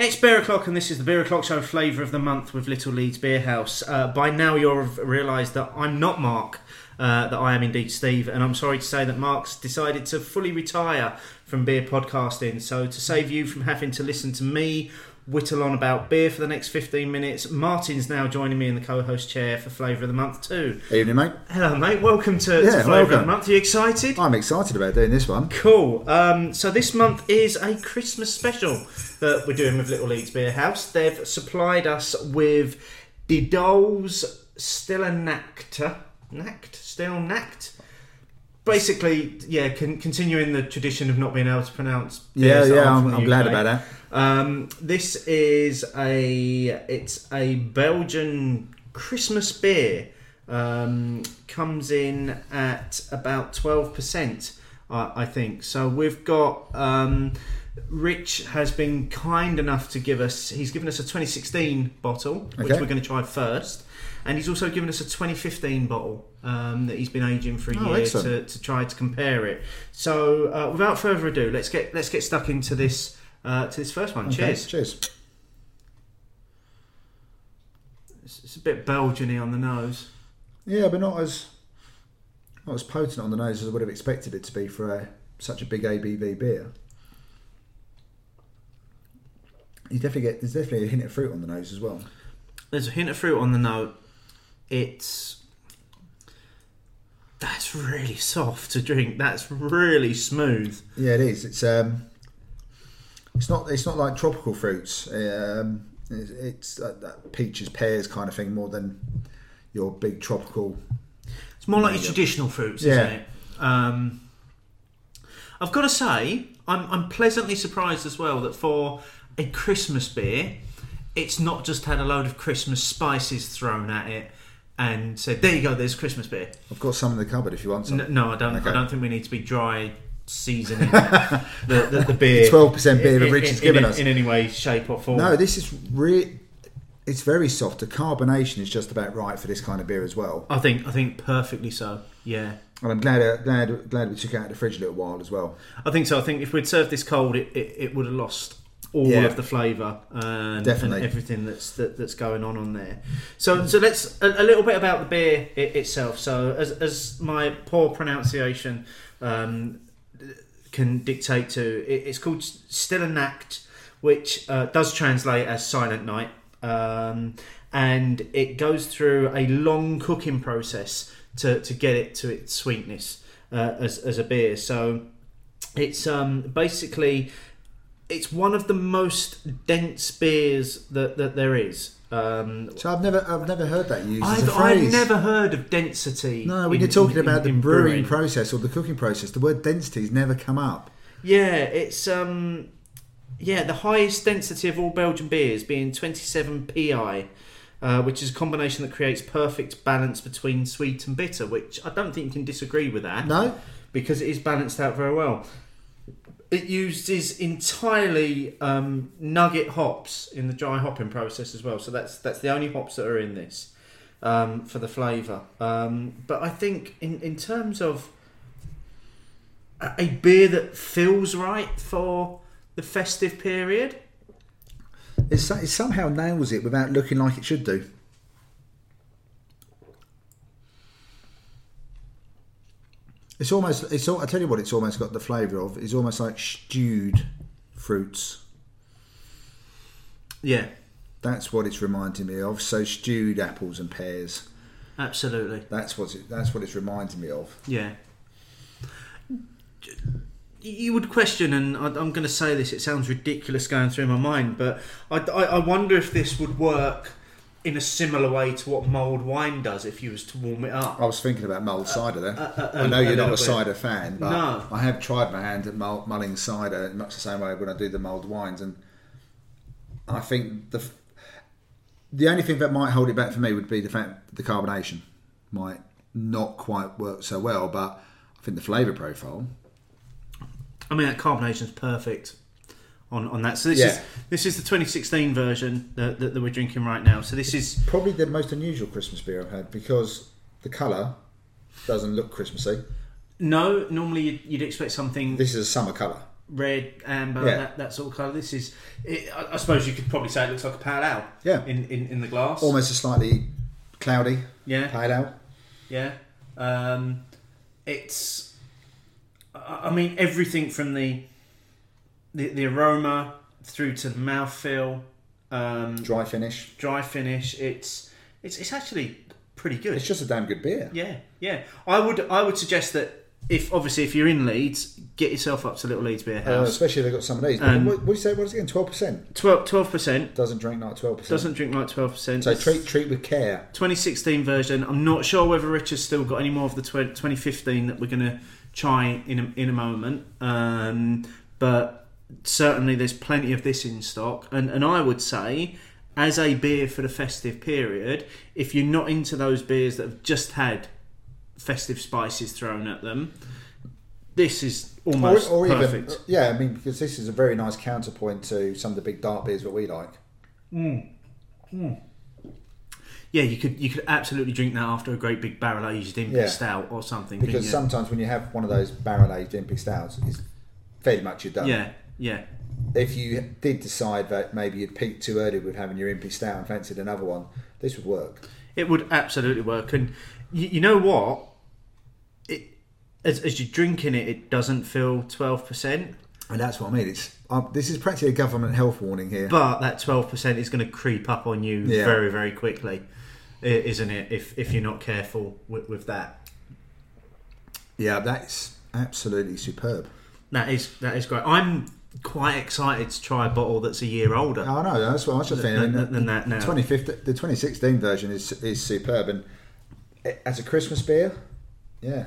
It's Beer O'Clock, and this is the Beer O'Clock Show flavour of the month with Little Leeds Beer House. Uh, by now, you'll have realised that I'm not Mark, uh, that I am indeed Steve, and I'm sorry to say that Mark's decided to fully retire from beer podcasting. So, to save you from having to listen to me whittle on about beer for the next 15 minutes, Martin's now joining me in the co host chair for flavour of the month, too. Evening, mate. Hello, mate. Welcome to, Yeah, to flavour of the month. Are you excited? I'm excited about doing this one. Cool. Um, so this month is a Christmas special that we're doing with Little Leeds Beer House. They've supplied us with De Dolle's Stella Nacta. Nact? Still Nact? Basically, yeah, con- continuing the tradition of not being able to pronounce. Yeah, yeah, I'm, I'm glad about that. Um, this is a it's a Belgian Christmas beer. Um, comes in at about twelve percent, I I think. So we've got um, Rich has been kind enough to give us. He's given us a 2016 bottle, which Okay. we're going to try first, and he's also given us a 2015 bottle um, that he's been aging for a Oh, year to, to try to compare it. So uh, without further ado, let's get let's get stuck into this uh, to this first one. Okay, Cheers. Cheers. It's, it's a bit Belgian-y on the nose. Yeah, but not as not as potent on the nose as I would have expected it to be for a, such a big ABV beer. You definitely get there's definitely a hint of fruit on the nose as well. There's a hint of fruit on the note. It's that's really soft to drink. That's really smooth. Yeah, it is. It's um, it's not it's not like tropical fruits. Um, it's, it's that, that peaches, pears kind of thing more than your big tropical. It's more like your traditional fruits, Yeah. isn't it? Um, I've got to say, I'm, I'm pleasantly surprised as well that for a Christmas beer, it's not just had a load of Christmas spices thrown at it and said, "There you go, there's Christmas beer." I've got some in the cupboard if you want some. N- no, I don't. Okay. I don't think we need to be dry seasoning the, the, the beer. 12% beer that Rich has given us. in any way, shape, or form. No, this is re It's very soft. The carbonation is just about right for this kind of beer as well. I think I think perfectly so. Yeah, And I'm glad uh, glad glad we took it out of the fridge a little while as well. I think so. I think if we'd served this cold, it, it, it would have lost all Yeah. of the flavour and, and everything that's that, that's going on on there. So so let's a, a little bit about the beer i itself. So as as my poor pronunciation um, can dictate to, it, it's called Stille Nacht, which uh, does translate as Silent Night, um, and it goes through a long cooking process to to get it to its sweetness uh, as as a beer. So it's um, basically it's one of the most dense beers that, that there is. Um, So I've never I've never heard that used I've, a phrase. I've never heard of density. no, when in- you're talking in- about the in brewing process or the cooking process, the word density density's never come up. Yeah, it's um, yeah, the highest density of all Belgian beers being 27 pi, uh, which is a combination that creates perfect balance between sweet and bitter. Which I don't think you can disagree with that. No, because it is balanced out very well. It uses entirely um, nugget hops in the dry hopping process as well. So that's that's the only hops that are in this um, for the flavour. Um, but I think in in terms of a, beer that feels right for the festive period, it somehow nails it without looking like it should do. It's almost. It's. al- I tell you what. It's almost got the flavour of. It's almost like stewed fruits. yeah, That's what it's reminding me of. So stewed apples and pears. absolutely, That's what. It, that's what it's reminding me of. yeah. you would question, and I- I'm going to say this, it sounds ridiculous going through my mind, but I, I, I wonder if this would work in a similar way to what mulled wine does if you was to warm it up. I was thinking about mulled cider there. uh, I know you're not a bit. cider fan, but No. I have tried my hand at mull, mulling cider in much the same way when I do the mulled wines, and I think the the only thing that might hold it back for me would be the fact the carbonation might not quite work so well, but I think the flavour profile. I mean, that carbonation is perfect on, on that. So this Yeah. is this is the 2016 version that, that, that we're drinking right now. So this is Probably the most unusual Christmas beer I've had because the colour doesn't look Christmassy. no. Normally, you'd, you'd expect something This is a summer colour. red, amber, Yeah. that, that sort of colour. This is, it, I, I suppose you could probably say it looks like a pale ale. Yeah. In, in, in the glass. Almost a slightly cloudy Yeah. pale ale. Yeah. Um, it's, I I mean, everything from the, the, the aroma through to the mouthfeel, um, Dry finish. dry finish. It's, it's, it's actually pretty good. It's just a damn good beer. Yeah, yeah. I would I would suggest that if obviously if you're in Leeds, get yourself up to Little Leeds Beer Uh, House. especially if they've got some of these. Um, what, what do you say? What is it again? Twelve percent. 12 percent Doesn't drink like twelve percent. doesn't drink like twelve percent. So treat treat with care. 2016 version. I'm not sure whether Richard's still got any more of the tw- 2015 that we're going to try in a, in a moment. Um, but certainly there's plenty of this in stock, and and I would say. As a beer for the festive period, if you're not into those beers that have just had festive spices thrown at them, this is almost or, or perfect. even yeah, I mean because this is a very nice counterpoint to some of the big dark beers that we like. Mm. Mm. yeah, you could you could absolutely drink that after a great big barrel aged Impy Yeah. stout or something. Because sometimes when you have one of those barrel aged Impy stouts, it's fairly much you're done. yeah, yeah, If you did decide that maybe you'd peaked too early with having your Impy stout and fancied another one, this would work. it would absolutely work. And you, you know what? It as, as you're drinking it, it doesn't feel twelve percent, And that's what I mean. It's um, this is practically a government health warning here. but that twelve percent is going to creep up on you Yeah. very very quickly, isn't it? If if you're not careful with, with that. yeah, that's absolutely superb. That is that is great. I'm quite excited to try a bottle that's a year older I know that's what I was just thinking. than- than that now. 25th, the 2016 version is is superb, and it- as a Christmas beer, yeah,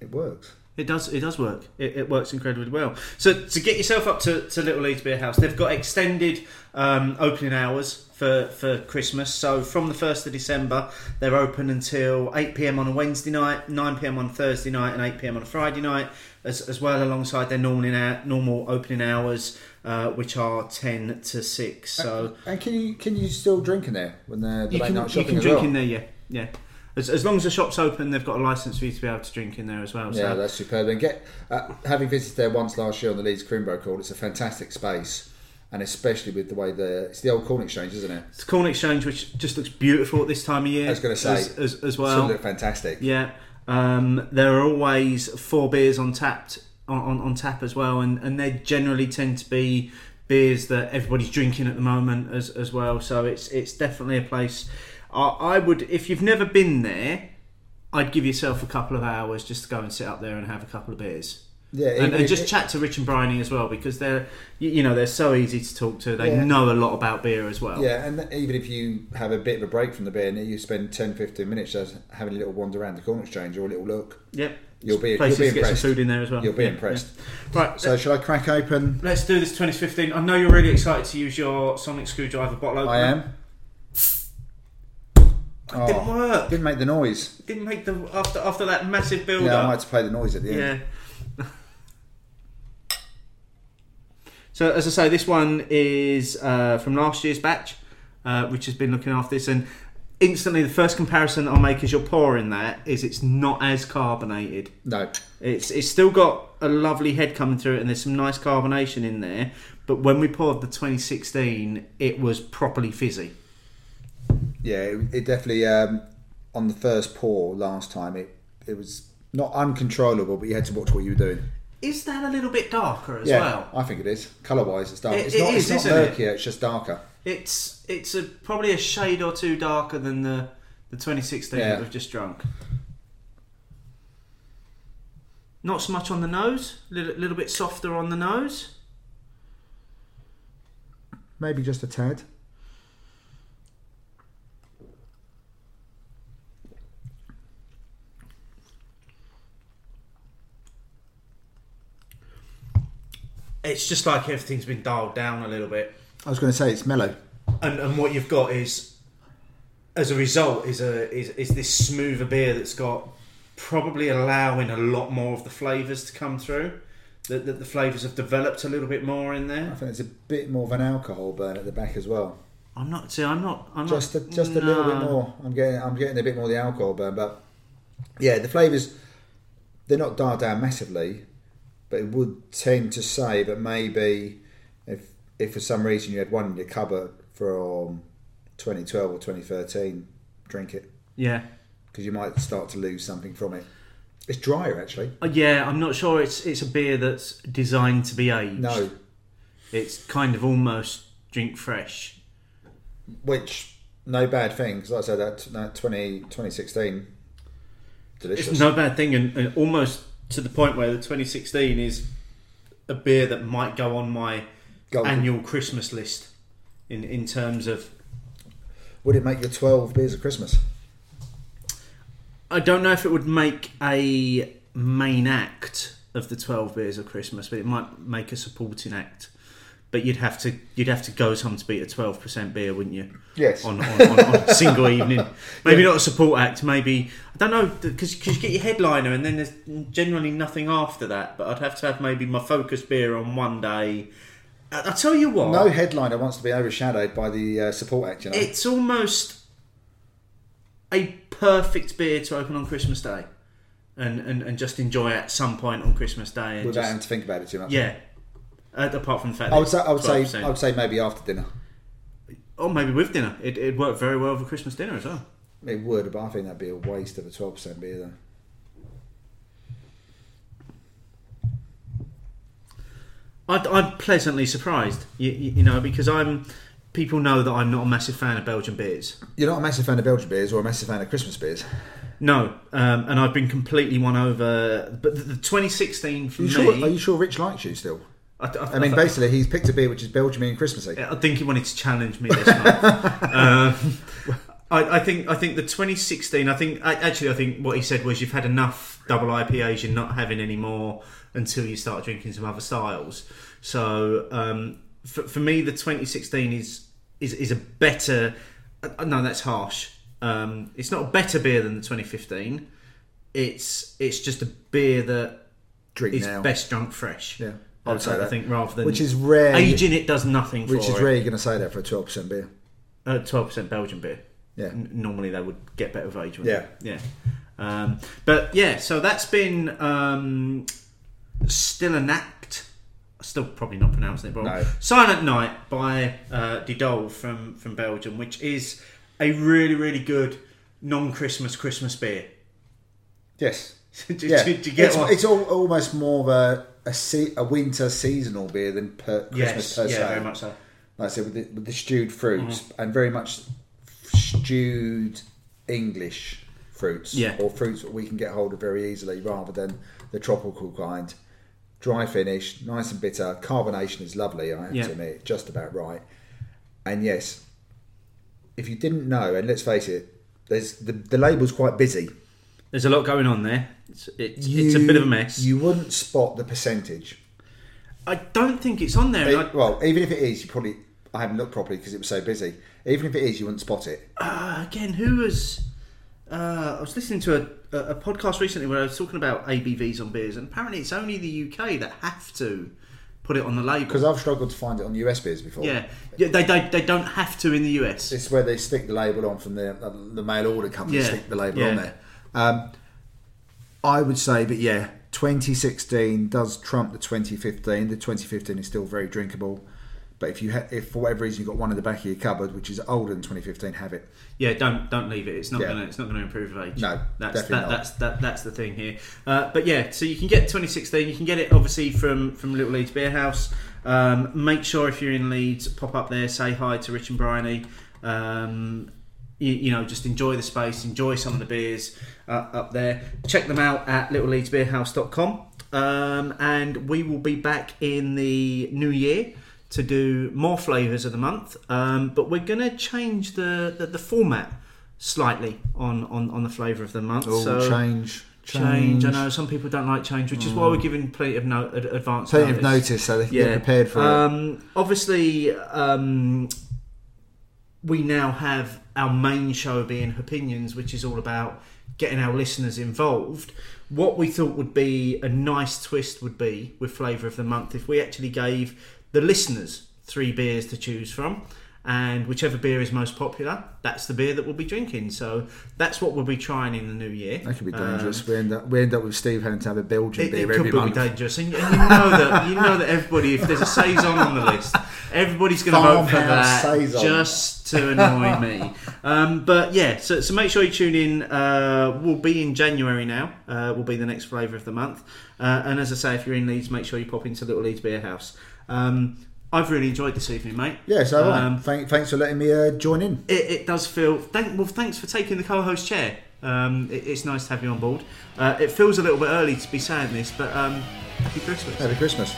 it works. It does. It does work. It, it works incredibly well. So to get yourself up to, to Little Leeds Beer House, they've got extended um, opening hours for, for Christmas. So from the first of December, they're open until eight pm on a Wednesday night, nine pm on a Thursday night, and eight pm on a Friday night, as, as well alongside their normal normal opening hours, uh, which are ten to six. So And can you can you still drink in there when they're the you late can night you can drink well? in there. Yeah, yeah. As, as long as the shop's open, they've got a license for you to be able to drink in there as well. Yeah, so that's superb. And get uh, having visited there once last year on the Leeds Crimbo call, it's a fantastic space, and especially with the way the it's the old corn exchange, isn't it? It's the Corn Exchange, which just looks beautiful at this time of year. I was gonna say, as, as, as well. look fantastic. Yeah, um, there are always four beers on tapped on, on, on tap as well, and, and they generally tend to be beers that everybody's drinking at the moment as, as well. So it's it's definitely a place. I, I would if you've never been there, I'd give yourself a couple of hours just to go and sit up there and have a couple of beers. Yeah, And, even and just chat to Rich and Bryony as well because they're you, you know they're so easy to talk to. They Yeah. know a lot about beer as well. Yeah, and even if you have a bit of a break from the beer and you spend 10, 15 minutes just having a little wander around the corn exchange or a little look, Yep. You'll be- places you'll be to get some impressed. food in there as well. you'll be Yeah, impressed. yeah. Right. So, shall I crack open? Let's do this 2015. I know you're really excited to use your sonic screwdriver bottle opener. I am. It didn't Oh, work. didn't make the noise. Didn't make the after after that massive build Yeah, I up. might have to play the noise at the end. Yeah. so as I say, this one is uh, from last year's batch, uh, which has been looking after this, and instantly the first comparison I'll make as you're pouring that is it's not as carbonated. No, It's it's still got a lovely head coming through it, and there's some nice carbonation in there. But when we poured the 2016, it was properly fizzy. Yeah, it, it definitely um, on the first pour last time it it was not uncontrollable, but you had to watch what you were doing. Is that a little bit darker as yeah, well? I think it is. Colour wise, it's dark. It- it's it not. is, it's not isn't it? It's just darker. It's it's a, probably a shade or two darker than the the 2016 Yeah. that we've just drunk. Not so much on the nose, a little, little bit softer on the nose. Maybe just a tad. It's just like everything's been dialed down a little bit. I was going to say it's mellow. and, and what you've got is as a result is a is, is this smoother beer that's got probably allowing a lot more of the flavours to come through that, that the flavours have developed a little bit more in there. I think it's a bit more of an alcohol burn at the back as well. I'm not see I'm not I'm Just a, just a little bit more. I'm getting I'm getting a bit more of the alcohol burn, but yeah, the flavours they're not dialed down massively, but it would tend to say that maybe if if for some reason you had one in your cupboard from 2012 or 2013, drink it Yeah. because you might start to lose something from it. It's drier actually. Uh, Yeah, I'm not sure it's it's a beer that's designed to be aged. No, It's kind of almost drink fresh. which no bad thing because like I said that, that 20, 2016 delicious. It's no bad thing, and, and almost to the point where the 2016 is a beer that might go on my Golden. annual Christmas list in in terms of. Would it make your 12 beers of Christmas? I don't know if it would make a main act of the 12 beers of Christmas, but it might make a supporting act. But you'd have to you'd have to go some to beat a 12% beer, wouldn't you? Yes. on, on, on, on a single evening. Maybe not a support act. Maybe I don't know because you get your headliner and then there's generally nothing after that. But I'd have to have maybe my focus beer on one day. I, I tell you what, No headliner wants to be overshadowed by the uh, support act, you know. it's almost a perfect beer to open on Christmas Day, and and, and just enjoy at some point on Christmas Day. And without just, having to think about it too much. yeah. Uh, apart from the fact, I would say I would say I would say maybe after dinner. or maybe with dinner. It it worked very well for Christmas dinner as well. It would, but I think that'd be a waste of a twelve percent beer though. I'd, I'm pleasantly surprised, you, you, you know, because I'm. People know that I'm not a massive fan of Belgian beers. You're not a massive fan of Belgian beers or a massive fan of Christmas beers. No, um, and I've been completely won over. But the, the 2016 for Are me, sure, are you sure Rich likes you still? I, I, I mean, I, basically, he's picked a beer which is Belgian and Christmassy. I think he wanted to challenge me this month. um, I, I think I think the 2016. I think I, actually I think what he said was you've had enough double IPAs. You're not having any more until you start drinking some other styles. So um, for, for me, the 2016 is is is a better. Uh, no, that's harsh. Um, it's not a better beer than the 2015. It's it's just a beer that Drink is now. best drunk fresh. Yeah, I would say I that. think rather than Which is rare. aging it does nothing for Which is it. rare you're going to say that for a twelve percent beer. Uh, Twelve percent Belgian beer. Yeah. N- normally they would get better with age. Yeah. wouldn't they? yeah. Um, but yeah, so that's been um, still an act. Still probably not pronouncing it wrong. No. Silent Night by uh, De Dolle from from Belgium, which is a really really good non-Christmas Christmas beer. Yes. do, do- do you get it's what? it's all, almost more of a a, se- a winter seasonal beer than per yes, Christmas per yeah, se. very much so. like I said, with the, with the stewed fruits Mm-hmm. and very much stewed English fruits, Yeah. or fruits that we can get hold of very easily, rather than the tropical kind. Dry finish, nice and bitter. Carbonation is lovely. I have Yeah. to admit, just about right. And yes, if you didn't know, and let's face it, there's the, the label's quite busy. There's a lot going on there. It's, it's, it's a bit of a mess. You wouldn't spot the percentage. I don't think it's on there. and I- well, even if it is, you probably I haven't looked properly because it was so busy. Even if it is, you wouldn't spot it. uh, again, who was? Uh, I was listening to a, a, a podcast recently where I was talking about ABVs on beers, and apparently it's only the UK that have to put it on the label. Because I've struggled to find it on US beers before. yeah, yeah, they, they they don't have to in the US. It's where they stick the label on from the the mail order company. Yeah, Stick the label yeah. on there. Um, I would say, but yeah, 2016 does trump the 2015. The 2015 is still very drinkable. But if you ha- if for whatever reason you've got one in the back of your cupboard which is older than 2015, have it. Yeah, don't don't leave it. It's not Yeah. gonna it's not gonna improve with age. No, that's definitely that, not. that's that that's the thing here. Uh, but yeah, so you can get 2016. You can get it obviously from from Little Leeds Beer House. Um, make sure if you're in Leeds, pop up there, say hi to Rich and Bryony. Um, you, you know, just enjoy the space, enjoy some of the beers uh, up there. Check them out at littleleedsbeerhouse.com. Um, and we will be back in the new year to do more flavours of the month. Um, but we're going to change the, the, the format slightly on, on, on the flavour of the month. Oh, so change, change. I know some people don't like change, which is why we're giving plenty of no, advance Plenty of notice notice so they can get prepared for it. um, Obviously, um, we now have our main show being Opinions, which is all about getting our listeners involved. What we thought would be a nice twist would be with Flavour of the Month if we actually gave the listeners three beers to choose from. And whichever beer is most popular, that's the beer that we'll be drinking. So that's what we'll be trying in the new year. That could be Um, dangerous. we end up we end up with Steve having to have a Belgian it, beer it every could be month. dangerous, and, and you know that you know that everybody, if there's a saison on the list, everybody's going to vote for that saison. just to annoy me. Um, but yeah, so, so make sure you tune in. Uh, we'll be in January now. Uh, will be the next flavour of the month. Uh, and as I say, if you're in Leeds, make sure you pop into Little Leeds Beer House. Um, I've really enjoyed this evening, mate. Yeah, so Um, Thank, thanks for letting me uh, join in. It, it does feel. Thank, well, thanks for taking the co-host chair. Um, it, it's nice to have you on board. Uh, it feels a little bit early to be saying this, but um, happy Christmas. Happy Christmas.